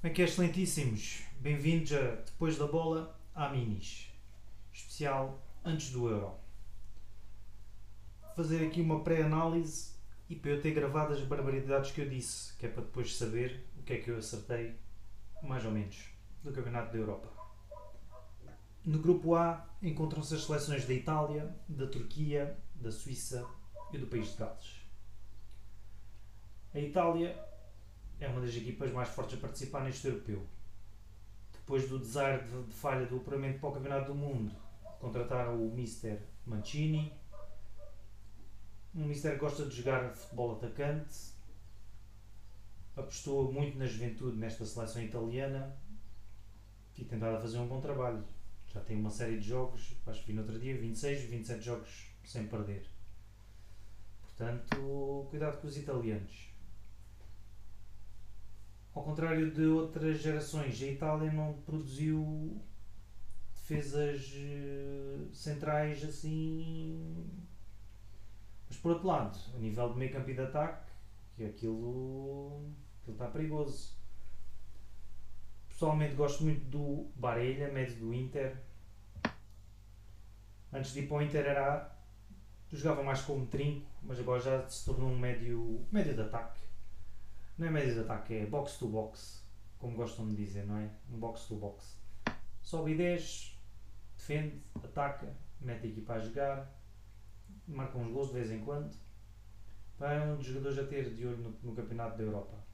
Como é que é, excelentíssimos? Bem-vindos a Depois da Bola à Minis, especial antes do Euro. Vou fazer aqui uma pré-análise e para eu ter gravado as barbaridades que eu disse, que é para depois saber o que é que eu acertei, mais ou menos, do Campeonato da Europa. No grupo A encontram-se as seleções da Itália, da Turquia, da Suíça e do País de Gales. A Itália é uma das equipas mais fortes a participar neste europeu. Depois do desaire de, de falha do apuramento para o Campeonato do Mundo, contrataram o Mister Mancini. Um Mister gosta de jogar futebol atacante, apostou muito na juventude nesta seleção italiana e tentado fazer um bom trabalho. Já tem uma série de jogos, acho que vi no outro dia, 26, 27 jogos sem perder. Portanto, cuidado com os italianos. Contrário de outras gerações, a Itália não produziu defesas eh, centrais assim. Mas por outro lado, a nível de meio campo e de ataque, que aquilo, aquilo está perigoso. Pessoalmente gosto muito do Barelha, médio do Inter. Antes de ir para o Inter era. jogava mais como trinco, mas agora já se tornou um médio, médio de ataque. Não é médio de ataque, é box to box, como gostam de dizer, não é? Um box to box. Sobe 10, defende, ataca, mete a equipa a jogar, marca uns gols de vez em quando. Para um dos jogadores a ter de olho no, no Campeonato da Europa.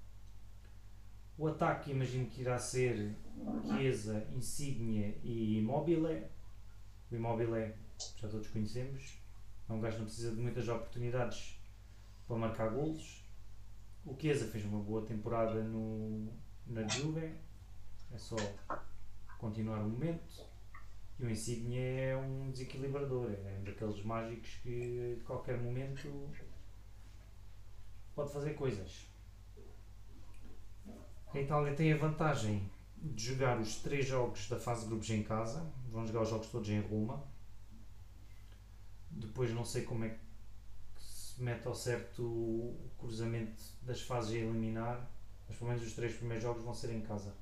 O ataque imagino que irá ser Chiesa, Insigne e Immobile. O Immobile já todos conhecemos. É um gajo que não precisa de muitas oportunidades para marcar golos. O Chiesa fez uma boa temporada no, na Juve. É só continuar o momento. E o Insigne é um desequilibrador. É um daqueles mágicos que a qualquer momento pode fazer coisas. A Itália tem a vantagem de jogar os três jogos da fase de grupos em casa. Vão jogar os jogos todos em Roma. Depois não sei como é que mete ao certo o cruzamento das fases a eliminar, mas pelo menos os três primeiros jogos vão ser em casa.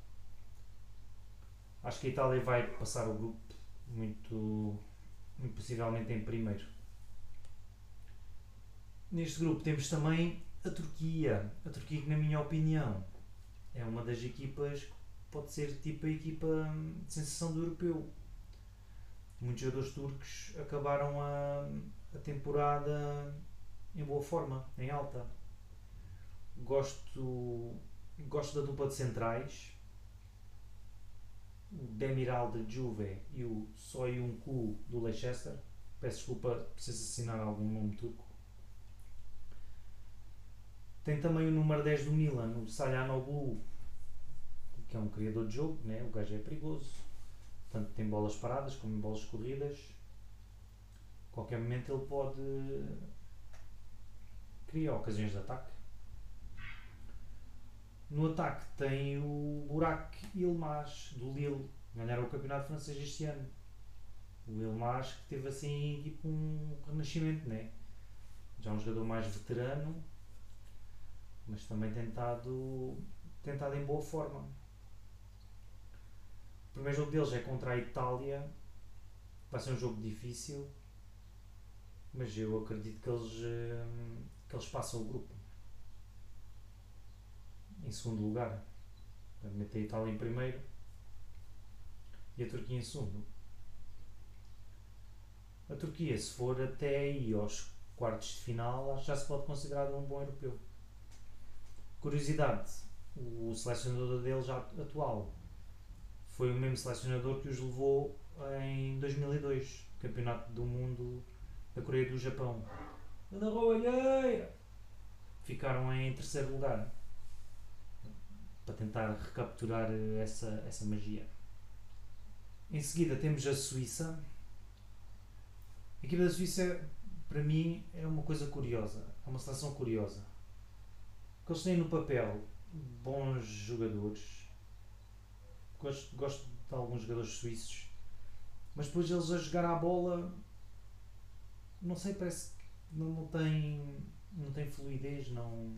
Acho que a Itália vai passar o grupo muito, muito possivelmente em primeiro. Neste grupo temos também a Turquia. A Turquia que na minha opinião é uma das equipas que pode ser tipo a equipa de sensação do europeu. Muitos jogadores turcos acabaram a, a temporada em boa forma, em alta. Gosto, gosto da dupla de centrais. O Demiral de Juve e o Soyuncu do Leicester. Peço desculpa, preciso assinar algum nome turco. Tem também o número 10 do Milan, o Salhanoglu, que é um criador de jogo, né? o gajo é perigoso. Tanto tem bolas paradas como bolas corridas. A qualquer momento ele pode criar ocasiões de ataque. No ataque tem o Burak Ilmaz do Lille, ganharam o campeonato francês este ano. O Ilmaz que teve assim tipo um renascimento, né? Já um jogador mais veterano, mas também tentado, tentado em boa forma. O primeiro jogo deles é contra a Itália, vai ser um jogo difícil, mas eu acredito que eles, hum, eles passam o grupo em segundo lugar. Meter a Itália em primeiro e a Turquia em segundo. A Turquia, se for até aí aos quartos de final, já se pode considerar um bom europeu. Curiosidade, o selecionador deles atual foi o mesmo selecionador que os levou em 2002, Campeonato do Mundo da Coreia do Japão. Da Roualheira! Ficaram em terceiro lugar para tentar recapturar essa, essa magia. Em seguida temos a Suíça. A equipa da Suíça, para mim, é uma coisa curiosa. É uma seleção curiosa. Porque eles têm no papel bons jogadores. Gosto, gosto de alguns jogadores suíços. Mas depois eles a jogar à bola, não sei, parece não, não tem, não tem fluidez, não,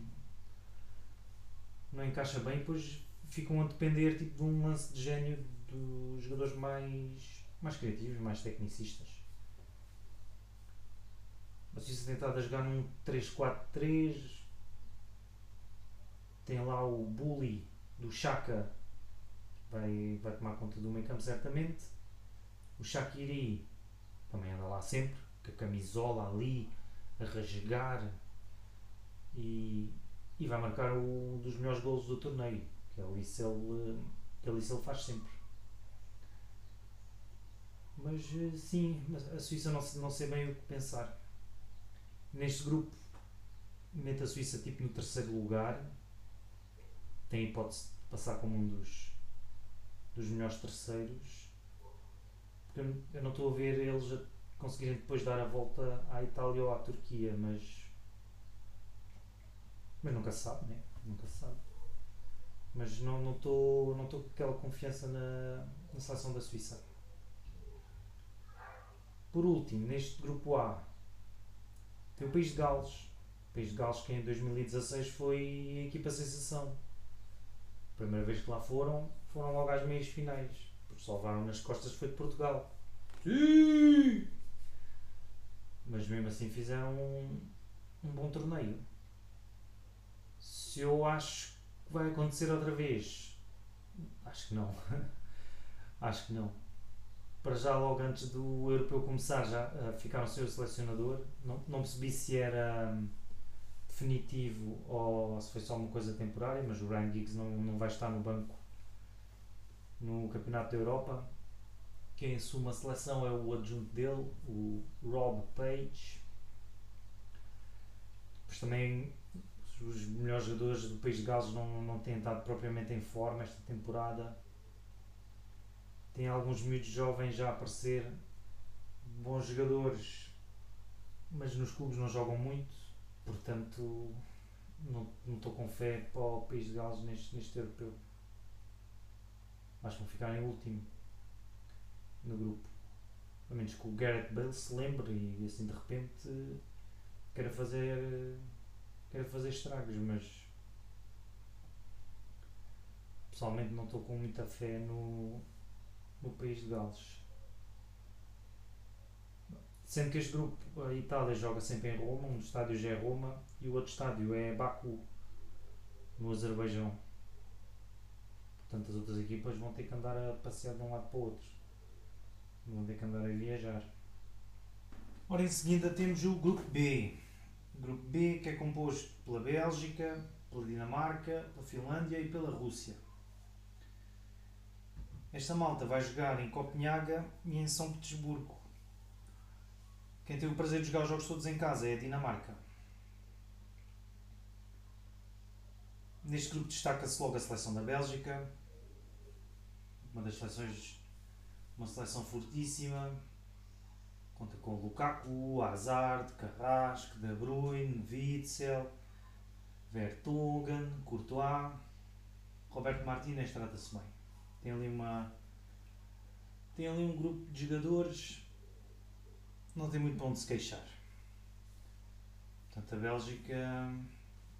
não encaixa bem, depois ficam a depender tipo, de um lance de gênio dos jogadores mais, mais criativos, mais tecnicistas. A Suíça tentada a jogar num 3-4-3. Tem lá o Bully do Chaka, vai, vai tomar conta do meio campo certamente. O Shakiri também anda lá sempre, com a camisola ali, a rasgar e, e vai marcar um dos melhores golos do torneio, que ali se ele, que ali se ele faz sempre. Mas sim, a Suíça não, não sei bem o que pensar. Neste grupo, mete a Suíça tipo no terceiro lugar, tem hipótese de passar como um dos, dos melhores terceiros. Porque eu não estou a ver eles a conseguirem depois dar a volta à Itália ou à Turquia, mas. Mas nunca se sabe, né? Nunca se sabe. Mas não estou não não com aquela confiança na, na seleção da Suíça. Por último, neste grupo A, tem o País de Gales. O País de Gales que em 2016 foi a equipa sensação. Primeira vez que lá foram, foram logo às meias finais. Porque só levaram nas costas foi de Portugal. Sim! Mas mesmo assim fizeram um, um bom torneio. Se eu acho que vai acontecer outra vez, acho que não. acho que não. Para já, logo antes do europeu começar, já uh, ficaram sem o selecionador. Não, não percebi se era um, definitivo ou se foi só uma coisa temporária, mas o Ryan Giggs não, não vai estar no banco no Campeonato da Europa quem assume a seleção é o adjunto dele, o Rob Page. Depois também os melhores jogadores do País de Gales não, não têm estado propriamente em forma esta temporada. Tem alguns miúdos jovens já a aparecer, bons jogadores, mas nos clubes não jogam muito, portanto não, não estou com fé para o País de Gales neste, neste europeu. Acho que vão ficar em último no grupo. A menos que o Garrett Bale se lembre e assim de repente queira fazer, queira fazer estragos, mas pessoalmente não estou com muita fé no, no país de Gales. Sendo que este grupo, a Itália joga sempre em Roma, um dos estádios é Roma e o outro estádio é Baku, no Azerbaijão. Portanto, as outras equipas vão ter que andar a passear de um lado para o outro. Vão ter que andar a viajar. Ora, em seguida temos o grupo B. O grupo B que é composto pela Bélgica, pela Dinamarca, pela Finlândia e pela Rússia. Esta malta vai jogar em Copenhaga e em São Petersburgo. Quem tem o prazer de jogar os jogos todos em casa é a Dinamarca. Neste grupo destaca-se logo a seleção da Bélgica, uma das seleções uma seleção fortíssima. Conta com Lukaku, Hazard, Carrasco, De Bruyne, Witzel, Vertonghen, Courtois. Roberto Martínez trata-se bem. Tem ali uma. Tem ali um grupo de jogadores. Não tem muito para onde se queixar. Portanto, a Bélgica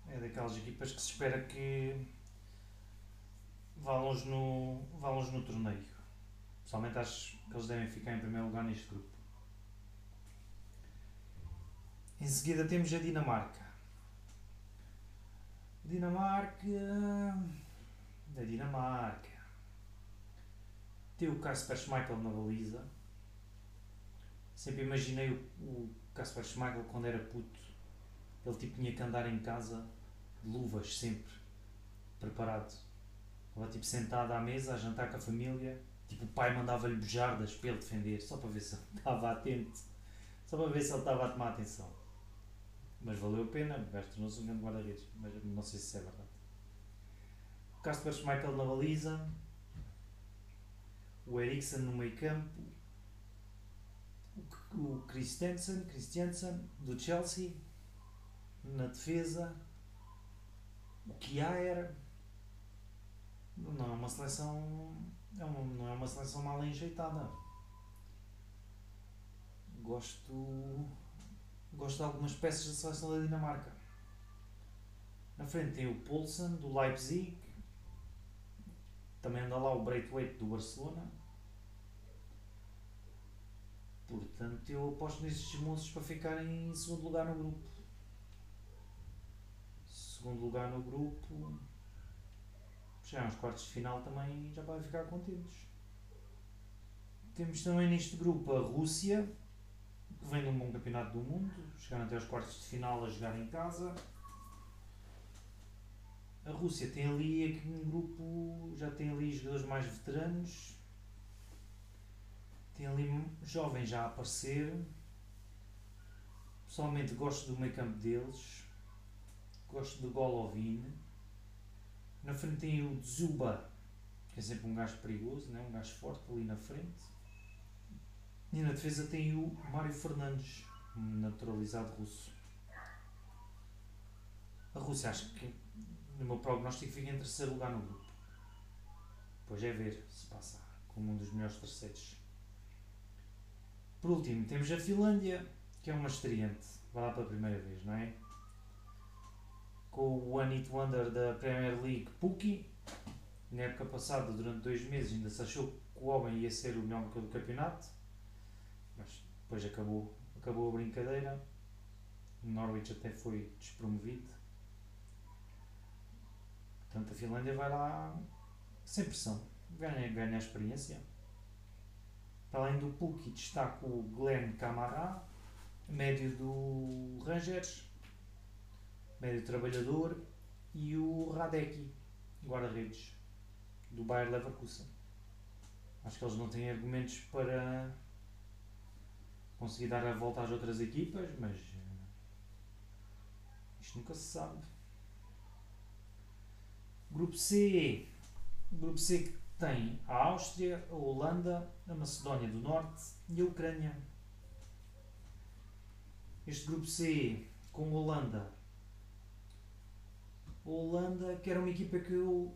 é daquelas equipas que se espera que vá longe no, vá longe no torneio. Pessoalmente acho que eles devem ficar em primeiro lugar neste grupo. Em seguida temos a Dinamarca. Dinamarca. Da Dinamarca. Tem o Kasper Schmeichel na baliza. Sempre imaginei o, Kasper Schmeichel quando era puto. Ele tipo tinha que andar em casa de luvas sempre. Preparado. Estava tipo sentado à mesa a jantar com a família Tipo, o pai mandava-lhe bujardas para ele defender, só para ver se ele estava atento. Só para ver se ele estava a tomar atenção. Mas valeu a pena, o gajo tornou-se um grande guarda-redes. Mas não sei se é verdade. O Casper Schmeichel na baliza. O Eriksen no meio campo. O Christensen, Christensen do Chelsea na defesa. O Kjaer. Não é uma seleção é uma, não é uma seleção mal enjeitada. Gosto. Gosto de algumas peças da seleção da Dinamarca. Na frente tem o Poulsen do Leipzig, também anda lá o Braithwaite do Barcelona. Portanto, eu aposto nestes moços para ficarem em segundo lugar no grupo. Segundo lugar no grupo. Já nos quartos de final também já vai ficar contentes. Temos também neste grupo a Rússia, que vem de um bom campeonato do mundo, chegaram até aos quartos de final a jogar em casa. A Rússia tem ali aqui um grupo, já tem ali jogadores mais veteranos, tem ali jovens já a aparecer. Pessoalmente gosto do meio campo deles, gosto do Golovin. Na frente tem o Zuba, que é sempre um gajo perigoso, né? um gajo forte ali na frente. E na defesa tem o Mário Fernandes, um naturalizado russo. A Rússia acho que no meu prognóstico fica em terceiro lugar no grupo. Depois é ver se passa como um dos melhores terceiros. Por último, temos a Finlândia, que é uma estreante. Vai lá pela primeira vez, não é? Com o One It Wonder da Premier League, Puki. Na época passada, durante dois meses, ainda se achou que o homem ia ser o melhor do campeonato. Mas depois acabou, acabou a brincadeira. O Norwich até foi despromovido. Portanto, a Finlândia vai lá sem pressão. Ganha, ganha a experiência. Para além do Puki, destaco o Glenn Camara, médio do Rangers, médio trabalhador, e o Radecki, guarda-redes, do Bayer Leverkusen. Acho que eles não têm argumentos para conseguir dar a volta às outras equipas, mas uh, isto nunca se sabe. Grupo C. Grupo C que tem a Áustria, a Holanda, a Macedónia do Norte e a Ucrânia. Este grupo C com a Holanda. Holanda, que era uma equipa que eu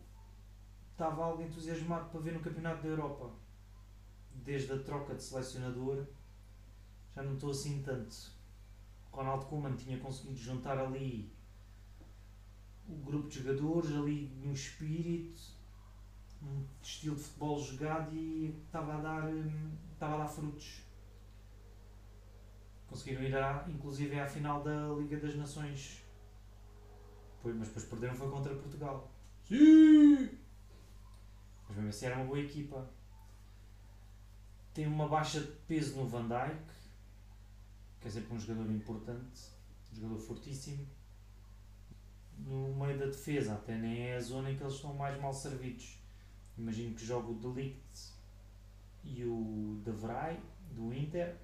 estava algo entusiasmado para ver no Campeonato da Europa. Desde a troca de selecionador, já não estou assim tanto. Ronald Koeman tinha conseguido juntar ali o grupo de jogadores, ali no espírito, um estilo de futebol jogado e estava a dar, hum, estava a dar frutos. Conseguiram ir à, inclusive à final da Liga das Nações. Pois, mas depois perderam foi contra Portugal. Sim! Mas mesmo assim era uma boa equipa. Tem uma baixa de peso no Van Dijk, que é sempre um jogador importante, um jogador fortíssimo. No meio da defesa, até nem é a zona em que eles estão mais mal servidos. Imagino que joga o Delict e o De Vrij, do Inter.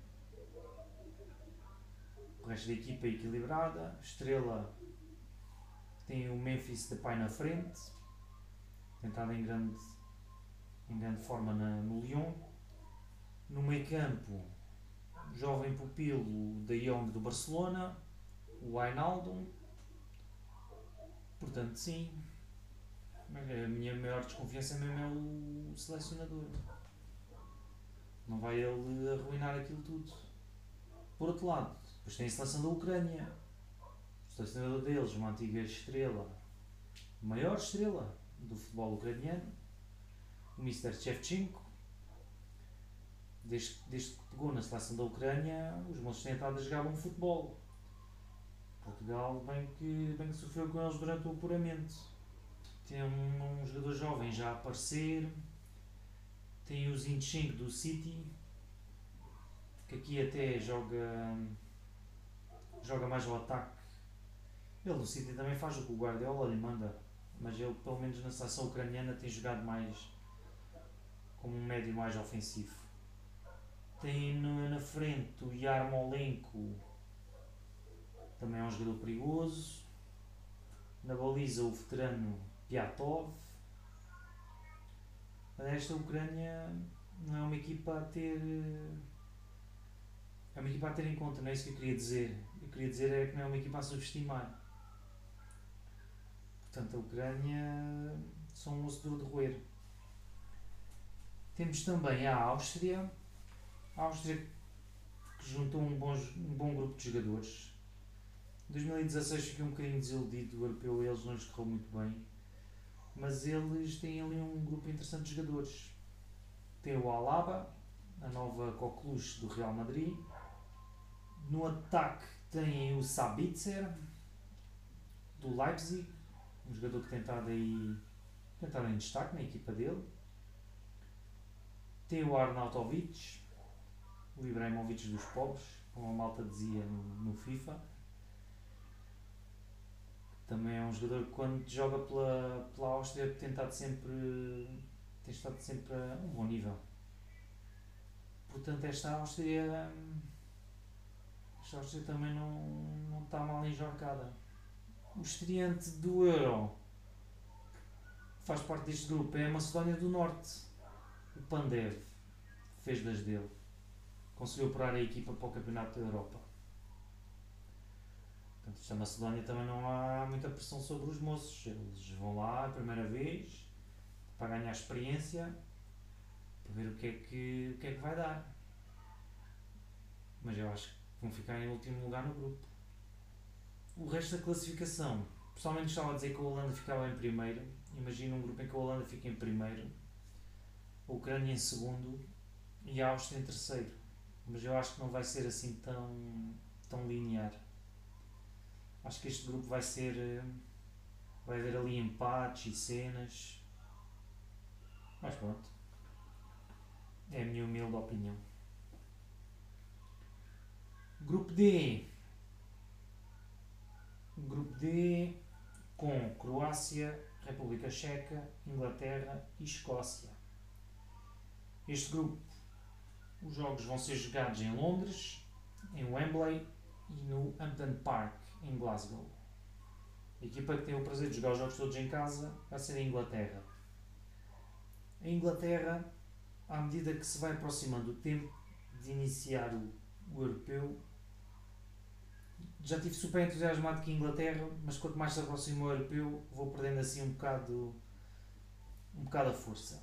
O resto da equipa é equilibrada. Estrela tem o Memphis de pai na frente. Tentado em grande, em grande forma na, no Lyon. No meio campo, jovem pupilo da Young do Barcelona. O Wijnaldum. Portanto, sim, a minha maior desconfiança mesmo é o selecionador. Não vai ele arruinar aquilo tudo. Por outro lado, depois tem a seleção da Ucrânia. O selecionador deles, uma antiga estrela, maior estrela do futebol ucraniano, o Mr. Shevchenko. Desde, desde que pegou na seleção da Ucrânia, os moços jogar bom futebol. Portugal bem que, bem que sofreu com eles durante o apuramento tem um, um jogador jovem já a aparecer. Tem o Zinchenko do City, que aqui até joga, joga mais ao ataque. Ele do City também faz o que o Guardiola lhe manda, mas ele, pelo menos na seleção ucraniana, tem jogado mais como um médio mais ofensivo. Tem no, na frente o Yarmolenko, também é um jogador perigoso. Na baliza, o veterano Piatov. Esta Ucrânia não é uma equipa a ter. É uma equipa a ter em conta, não é isso que eu queria dizer. Eu queria dizer é que não é uma equipa a subestimar. Portanto, a Ucrânia são um osso duro de roer. Temos também a Áustria. A Áustria que juntou um bom, um bom grupo de jogadores. Em 2016 fiquei um bocadinho desiludido do europeu, eles não lhes correu muito bem Mas eles têm ali um grupo interessante de jogadores. Tem o Alaba, a nova coqueluche do Real Madrid. No ataque tem o Sabitzer, do Leipzig, um jogador que tem estado aí tem estado em destaque na equipa dele. Tem o Arnautovic, o Ibrahimovic dos pobres, como a malta dizia no, no FIFA. Também é um jogador que quando joga pela, pela Áustria tem estado sempre, tem estado sempre a um bom nível. Portanto, esta Áustria, esta Áustria também não, não está mal enjorcada. O estreante do Euro faz parte deste grupo é a Macedónia do Norte. O Pandev fez das dele. Conseguiu operar a equipa para o Campeonato da Europa. Portanto, esta Macedónia também não há muita pressão sobre os moços. Eles vão lá a primeira vez para ganhar experiência, para ver o que é que, o que, é que vai dar. Mas eu acho que vão ficar em último lugar no grupo. O resto da classificação, pessoalmente estava a dizer que a Holanda ficava em primeiro. Imagina um grupo em que a Holanda fica em primeiro, a Ucrânia em segundo e a Áustria em terceiro. Mas eu acho que não vai ser assim tão, tão linear. Acho que este grupo vai ser. eh, Vai haver ali empates e cenas. Mas pronto. É a minha humilde opinião. Grupo D. Grupo D com Croácia, República Checa, Inglaterra e Escócia. Este grupo, os jogos vão ser jogados em Londres, em Wembley e no Hampden Park, em Glasgow. A equipa que tem o prazer de jogar os jogos todos em casa vai ser a Inglaterra. A Inglaterra, à medida que se vai aproximando o tempo de iniciar o, o europeu, já estive super entusiasmado com a Inglaterra, mas quanto mais se aproxima o europeu, vou perdendo assim um bocado, um bocado a força.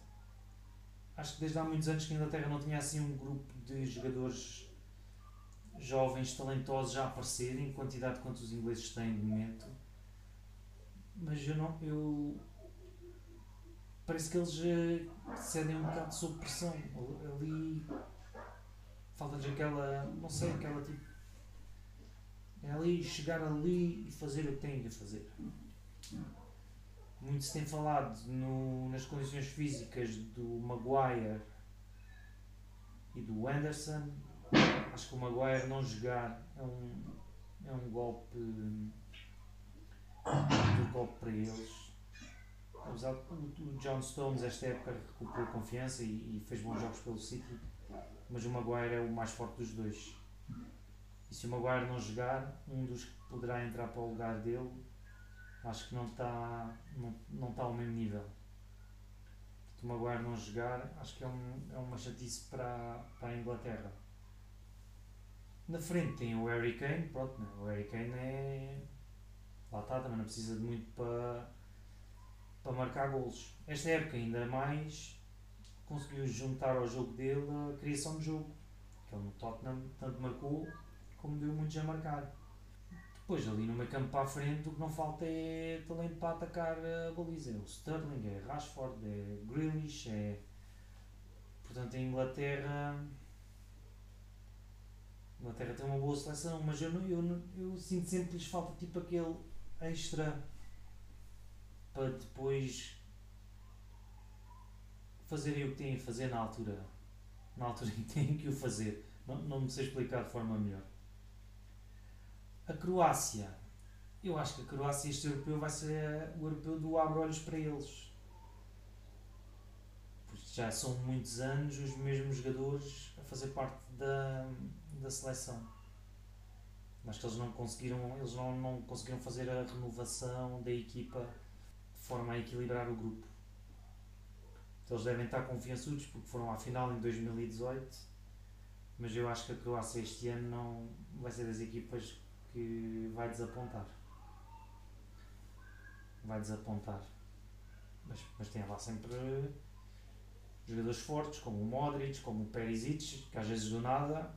Acho que desde há muitos anos que a Inglaterra não tinha assim um grupo de jogadores jovens, talentosos a aparecer, em quantidade quanto os ingleses têm de momento. Mas eu não. Eu, parece que eles eh, cedem um bocado sob pressão. Ali. Falta-lhes aquela. Não sei, aquela tipo. É ali chegar ali e fazer o que têm de fazer. Muito se tem falado no, nas condições físicas do Maguire e do Anderson. Acho que o Maguire não jogar é um, é um golpe do golpe para eles. Apesar o John Stones esta época recuperou confiança e, e fez bons jogos pelo City, mas o Maguire é o mais forte dos dois. E se o Maguire não jogar, um dos que poderá entrar para o lugar dele, acho que não está não, não está ao mesmo nível. Se o Maguire não jogar, acho que é, um, é uma chatice para, para a Inglaterra. Na frente tem o Harry Kane, pronto, né? o Harry Kane é. Lá está, também não precisa de muito para, para marcar golos. Esta época ainda mais conseguiu juntar ao jogo dele a criação de jogo. Que ele no Tottenham tanto marcou como deu muitos a marcar. Depois ali no meio campo para a frente o que não falta é talento para atacar a baliza. É o Sterling, é Rashford, é Grealish, é. Portanto a Inglaterra. A Inglaterra tem uma boa seleção, mas eu, não, eu, não- eu sinto sempre que lhes falta tipo aquele extra para depois fazerem o que têm a fazer na altura. Na altura em que têm que o fazer. Não, não me sei explicar de forma melhor. A Croácia. Eu acho que a Croácia, este europeu, vai ser o europeu do abre-olhos para eles. Porque já são muitos anos os mesmos jogadores a fazer parte da, da seleção. Mas que eles não conseguiram, eles não, não conseguiram fazer a renovação da equipa de forma a equilibrar o grupo. Então, eles devem estar confiançudos porque foram à final em 2018, mas eu acho que a Croácia este ano não vai ser das equipas que vai desapontar. Vai desapontar. Mas, mas tem lá sempre jogadores fortes, como o Modric, como o Perisic, que às vezes do nada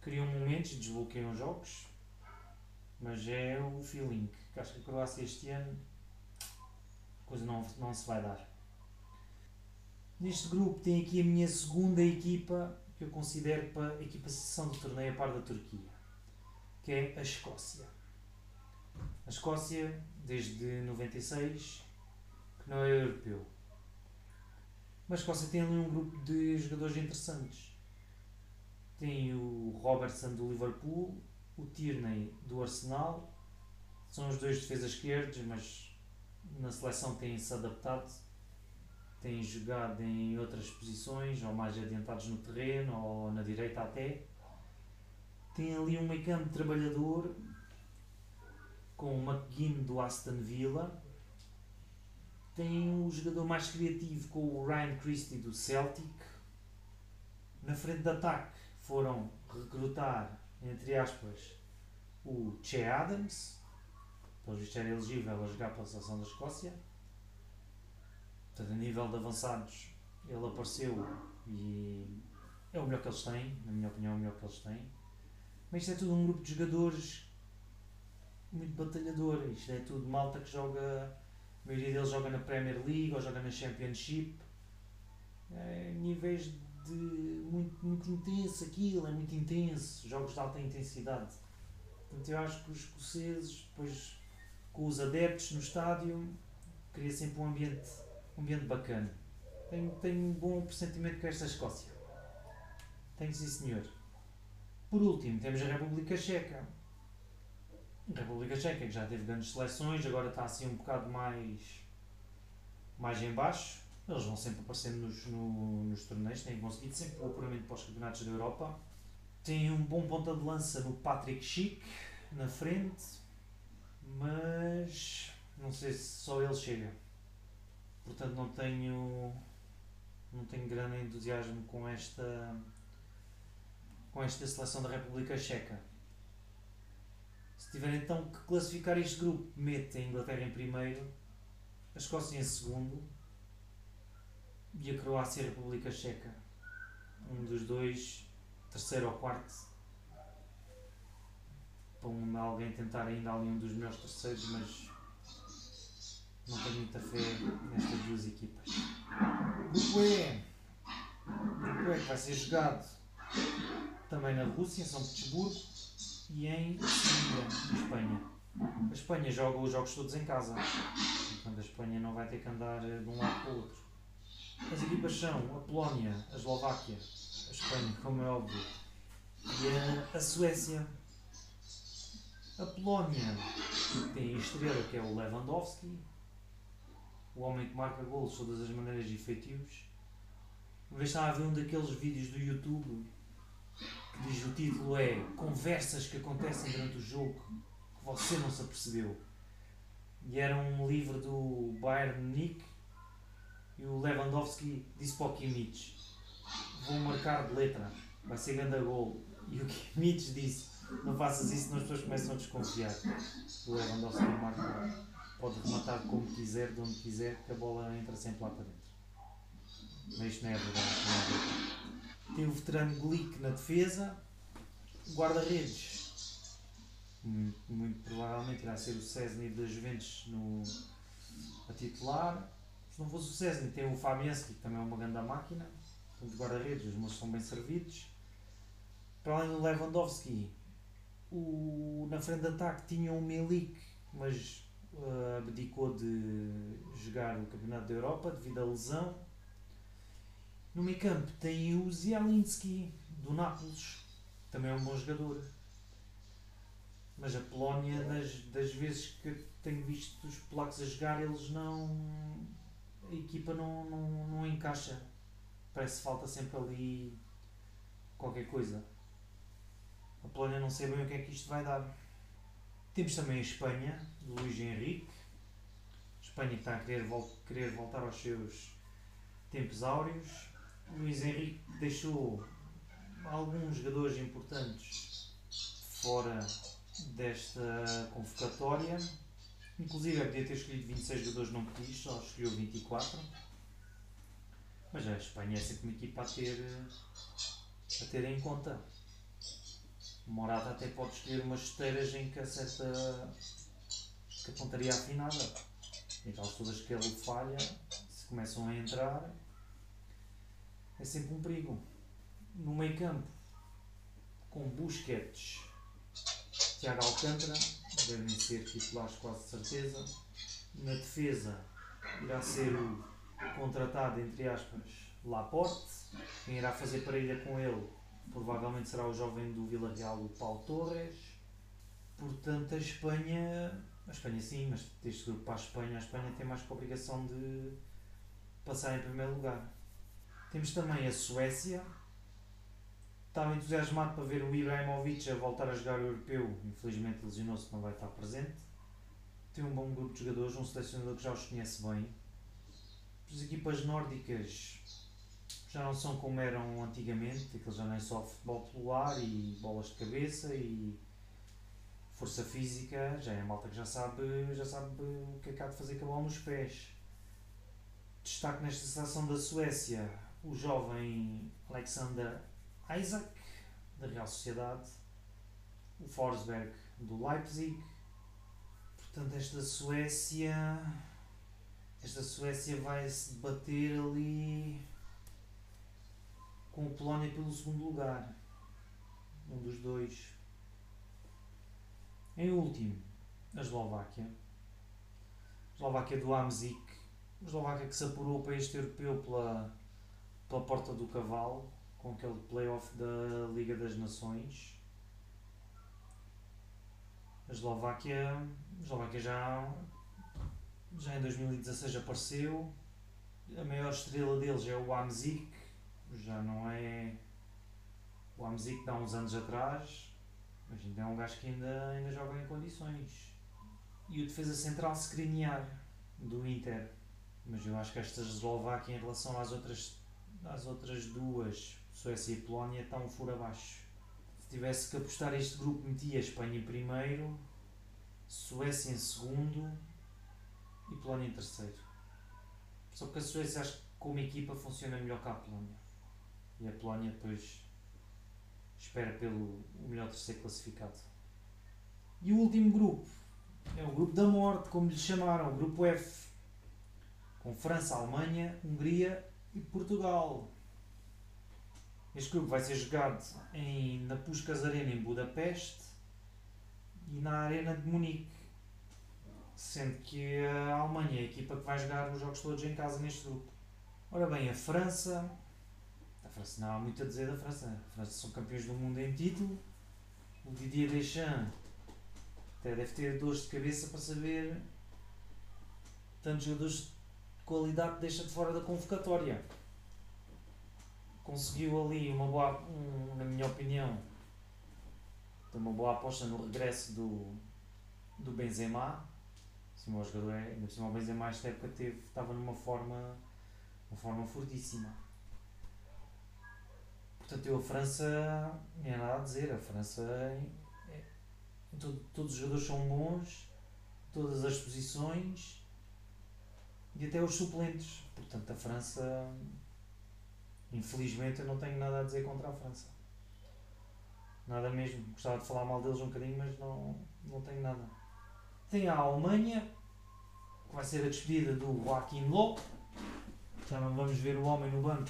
criam momentos e desbloqueiam jogos. Mas é o feeling que acho que a Croácia este ano coisa não, não se vai dar. Neste grupo tem aqui a minha segunda equipa, que eu considero para a equipa sessão do torneio a par da Turquia, que é a Escócia. A Escócia, desde 96, que não é europeu. Mas a Escócia tem ali um grupo de jogadores interessantes. Tem o Robertson do Liverpool, o Tierney do Arsenal, são os dois defesas esquerdos, mas na seleção têm-se adaptado têm jogado em outras posições, ou mais adiantados no terreno, ou na direita até. Tem ali um meio campo trabalhador com o McGinn do Aston Villa. Tem o jogador mais criativo com o Ryan Christie do Celtic. Na frente de ataque foram recrutar, entre aspas, o Che Adams, pelo visto era elegível a jogar pela seleção da Escócia Portanto, a nível de avançados, ele apareceu e é o melhor que eles têm, na minha opinião, é o melhor que eles têm. Mas isto é tudo um grupo de jogadores muito batalhador. Isto é tudo malta que joga, a maioria deles joga na Premier League ou joga na Championship. É, níveis de muito, muito intenso aquilo, é muito intenso, jogos de alta intensidade. Portanto, eu acho que os escoceses, depois com os adeptos no estádio, cria sempre um ambiente um ambiente bacana. Tenho, tenho um bom pressentimento com esta Escócia. Tenho sim, senhor. Por último, temos a República Checa. A República Checa que já teve grandes seleções, agora está assim um bocado mais, mais em baixo. Eles vão sempre aparecendo nos, no, nos torneios, têm conseguido sempre o apuramento para os campeonatos da Europa. Tem um bom ponta de lança no Patrick Schick, na frente, mas não sei se só ele chega portanto não tenho não tenho grande entusiasmo com esta com esta seleção da República Checa. Se tiver então que classificar este grupo, mete a Inglaterra em primeiro, a Escócia em segundo e a Croácia e a República Checa. Um dos dois, terceiro ou quarto. Para um, alguém tentar ainda ali um dos melhores terceiros, mas não tenho muita fé nestas duas equipas. Grupo E. Grupo E que vai ser jogado também na Rússia, em São Petersburgo e em Sevilha, em Espanha. A Espanha joga os jogos todos em casa. Portanto, a Espanha não vai ter que andar de um lado para o outro. As equipas são a Polónia, a Eslováquia, a Espanha, como é óbvio, e a, a Suécia. A Polónia tem a estrela que é o Lewandowski, o homem que marca golos de todas as maneiras e feitios. Uma vez estava a ver um daqueles vídeos do YouTube diz o título é Conversas que acontecem durante o jogo que você não se apercebeu. E era um livro do Bayern Nick e o Lewandowski disse para o Kimmich vou marcar de letra, vai ser grande gol. E o Kimmich disse não faças isso senão as pessoas começam a desconfiar. O Lewandowski marca pode rematar como quiser, de onde quiser, que a bola entra sempre lá para dentro. Mas isto não é verdade. Não é verdade. Tem o veterano Glick na defesa, guarda-redes. Muito, muito, provavelmente irá ser o Cesny da Juventus no, a titular. Se não fosse o Cesny, tem o Fabianski, que também é uma grande máquina. Portanto, guarda-redes, os moços são bem servidos. Para além do Lewandowski, o, na frente de ataque tinha o Milik, mas uh, abdicou de jogar o Campeonato da Europa devido à lesão. No meio campo tem o Zielinski, do Nápoles, também é um bom jogador. Mas a Polónia, das, das vezes que tenho visto os polacos a jogar, eles não. a equipa não, não, não encaixa. Parece que falta sempre ali qualquer coisa. A Polónia não sei bem o que é que isto vai dar. Temos também a Espanha, do Luís Henrique. A Espanha está a querer, vol querer voltar aos seus tempos áureos. Luís Henrique deixou alguns jogadores importantes fora desta convocatória. Inclusive, podia ter escolhido 26 jogadores, não quis, só escolheu 24. Mas a Espanha é sempre uma equipa a ter, a ter em conta. Morata até pode escolher umas esteiras em que acerta que a pontaria afinada. E aquelas todas que ele falha, se começam a entrar, é sempre um perigo. No meio campo, com Busquets, Tiago Alcântara, devem ser titulares quase certeza. Na defesa, irá ser o contratado, entre aspas, Laporte. Quem irá fazer parelha com ele provavelmente será o jovem do Vila Real, o Paulo Torres. Portanto, a Espanha, a Espanha sim, mas deste grupo para a Espanha, a Espanha tem mais que a obrigação de passar em primeiro lugar. Temos também a Suécia. Estava entusiasmado para ver o Ibrahimovic a voltar a jogar o europeu. Infelizmente lesionou-se, não vai estar presente. Tem um bom grupo de jogadores, um selecionador que já os conhece bem. As equipas nórdicas já não são como eram antigamente, aquilo já não é só futebol pelo ar e bolas de cabeça e força física, já é a malta que já sabe, já sabe o que é que há de fazer com a bola nos pés. Destaque nesta seleção da Suécia o jovem Alexander Isaac, da Real Sociedade, o Forsberg, do Leipzig. Portanto, esta Suécia. Esta Suécia vai se debater ali com o Polónia pelo segundo lugar. Um dos dois. Em último, a Eslováquia. A Eslováquia do Amzik. A Eslováquia que se apurou para este europeu pela, pela porta do cavalo, com aquele playoff da Liga das Nações. A Eslováquia, a Eslováquia já, já em 2016 apareceu. A maior estrela deles é o Amzik, já não é o Amzik de há uns anos atrás, mas ainda é um gajo que ainda, ainda joga em condições. E o defesa central Skriniar, do Inter. Mas eu acho que esta Eslováquia, em relação às outras, às outras duas, Suécia e Polónia, está um furo abaixo. Se tivesse que apostar este grupo, metia Espanha em primeiro, Suécia em segundo e Polónia em terceiro. Só que a Suécia, acho que como equipa, funciona melhor que a Polónia. E a Polónia depois espera pelo o melhor terceiro classificado. E o último grupo é o grupo da morte, como lhe chamaram, o grupo F, com França, Alemanha, Hungria e Portugal. Este grupo vai ser jogado em, na Puskas Arena em Budapeste e na Arena de Munique, sendo que a Alemanha é a equipa que vai jogar os jogos todos em casa neste grupo. Ora bem, a França França não há muito a dizer da França. A França são campeões do mundo em título. O Didier Deschamps até deve ter dores de cabeça para saber tantos jogadores qualidade deixa de fora da convocatória. Conseguiu ali uma boa, um, na minha opinião, uma boa aposta no regresso do, do Benzema. Sim, o jogador é, ainda por cima o Benzema esta época teve, estava numa forma, uma forma fortíssima. Portanto, eu a França, não há nada a dizer. A França, é, é, todo, todos os jogadores são bons, todas as posições e até os suplentes. Portanto, a França, infelizmente, eu não tenho nada a dizer contra a França. Nada mesmo. Gostava de falar mal deles um bocadinho, mas não, não tenho nada. Tem a Alemanha, que vai ser a despedida do Joaquim Low. Não vamos ver o homem no banco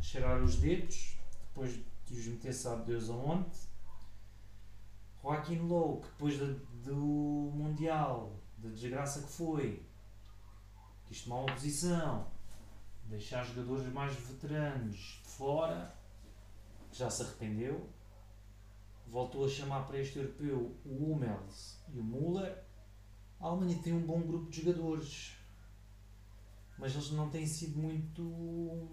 cheirar os dedos depois de os meter sabe Deus aonde. Joaquim Low, que depois de, do Mundial, da desgraça que foi, quis tomar uma posição, deixar jogadores mais veteranos de fora, já se arrependeu, voltou a chamar para este europeu o Hummels e o Müller. A Alemanha tem um bom grupo de jogadores, mas eles não têm sido muito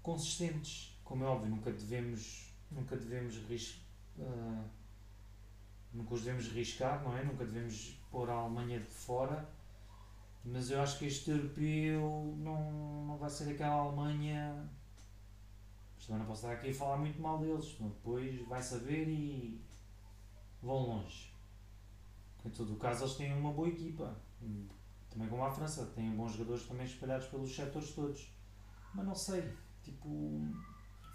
consistentes como é óbvio, nunca devemos, nunca devemos uh, nunca os devemos riscar, não é? Nunca devemos pôr a Alemanha de fora, mas eu acho que este europeu não, não vai ser aquela Alemanha. Mas também não posso estar aqui a falar muito mal deles, depois vai saber e vão longe. Em todo o caso, eles têm uma boa equipa, também como a França, têm bons jogadores também espalhados pelos setores todos, mas não sei, tipo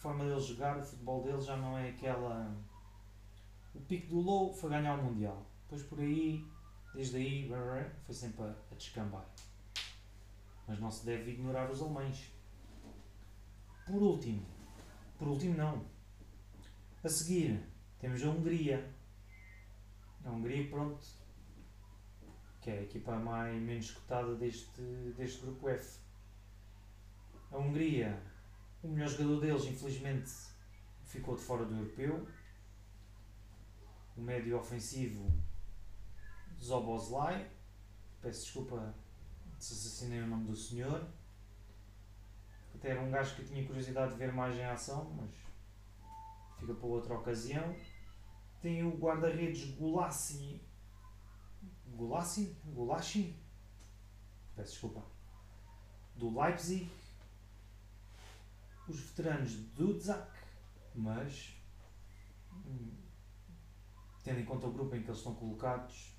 forma deles jogar, o futebol deles já não é aquela. O pico do low foi ganhar o Mundial. Depois por aí desde aí foi sempre a, a descambar. Mas não se deve ignorar os alemães. Por último, por último não. A seguir temos a Hungria. A Hungria, pronto, que é a equipa mais menos cotada deste, deste grupo F. A Hungria, o melhor jogador deles, infelizmente, ficou de fora do europeu. O médio ofensivo Zobozlai. Peço desculpa se assassinei o nome do senhor. Até era um gajo que eu tinha curiosidade de ver mais em ação, mas fica para outra ocasião. Tem o guarda-redes Gulassi Gulassi, Gulashi, peço desculpa, do Leipzig, os veteranos do Dudzak, mas hum, tendo em conta o grupo em que eles estão colocados,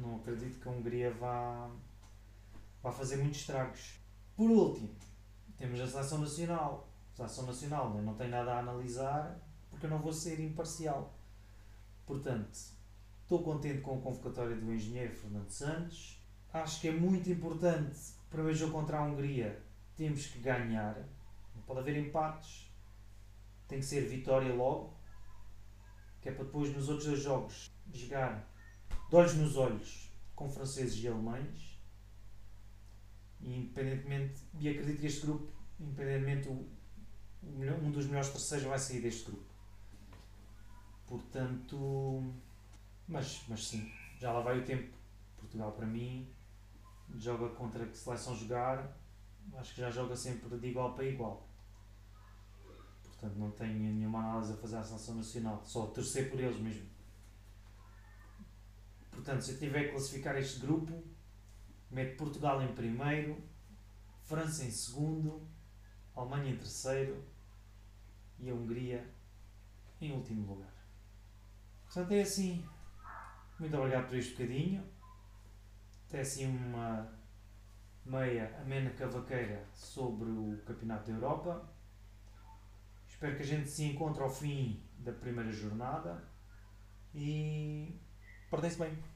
não acredito que a Hungria vá, vá fazer muitos estragos. Por último, temos a seleção nacional. A seleção nacional né? não tem nada a analisar porque eu não vou ser imparcial. Portanto, Estou contente com a convocatória do engenheiro Fernando Santos. Acho que é muito importante para o jogo contra a Hungria. Temos que ganhar. Não pode haver empates. Tem que ser vitória logo. Que é para depois nos outros dois jogos jogar de olhos nos olhos com franceses e alemães. E independentemente, e acredito que este grupo, independentemente, o, um dos melhores terceiros vai sair deste grupo. Portanto, mas, mas sim, já lá vai o tempo. Portugal, para mim, joga contra que seleção jogar, acho que já joga sempre de igual para igual. Portanto, não tenho nenhuma análise a fazer à seleção nacional, só torcer por eles mesmo. Portanto, se eu tiver que classificar este grupo, mete Portugal em primeiro, França em segundo, Alemanha em terceiro e a Hungria em último lugar. Portanto, é assim. Muito obrigado por este bocadinho. Até assim uma meia amena cavaqueira sobre o Campeonato da Europa. Espero que a gente se encontre ao fim da primeira jornada e portem-se bem.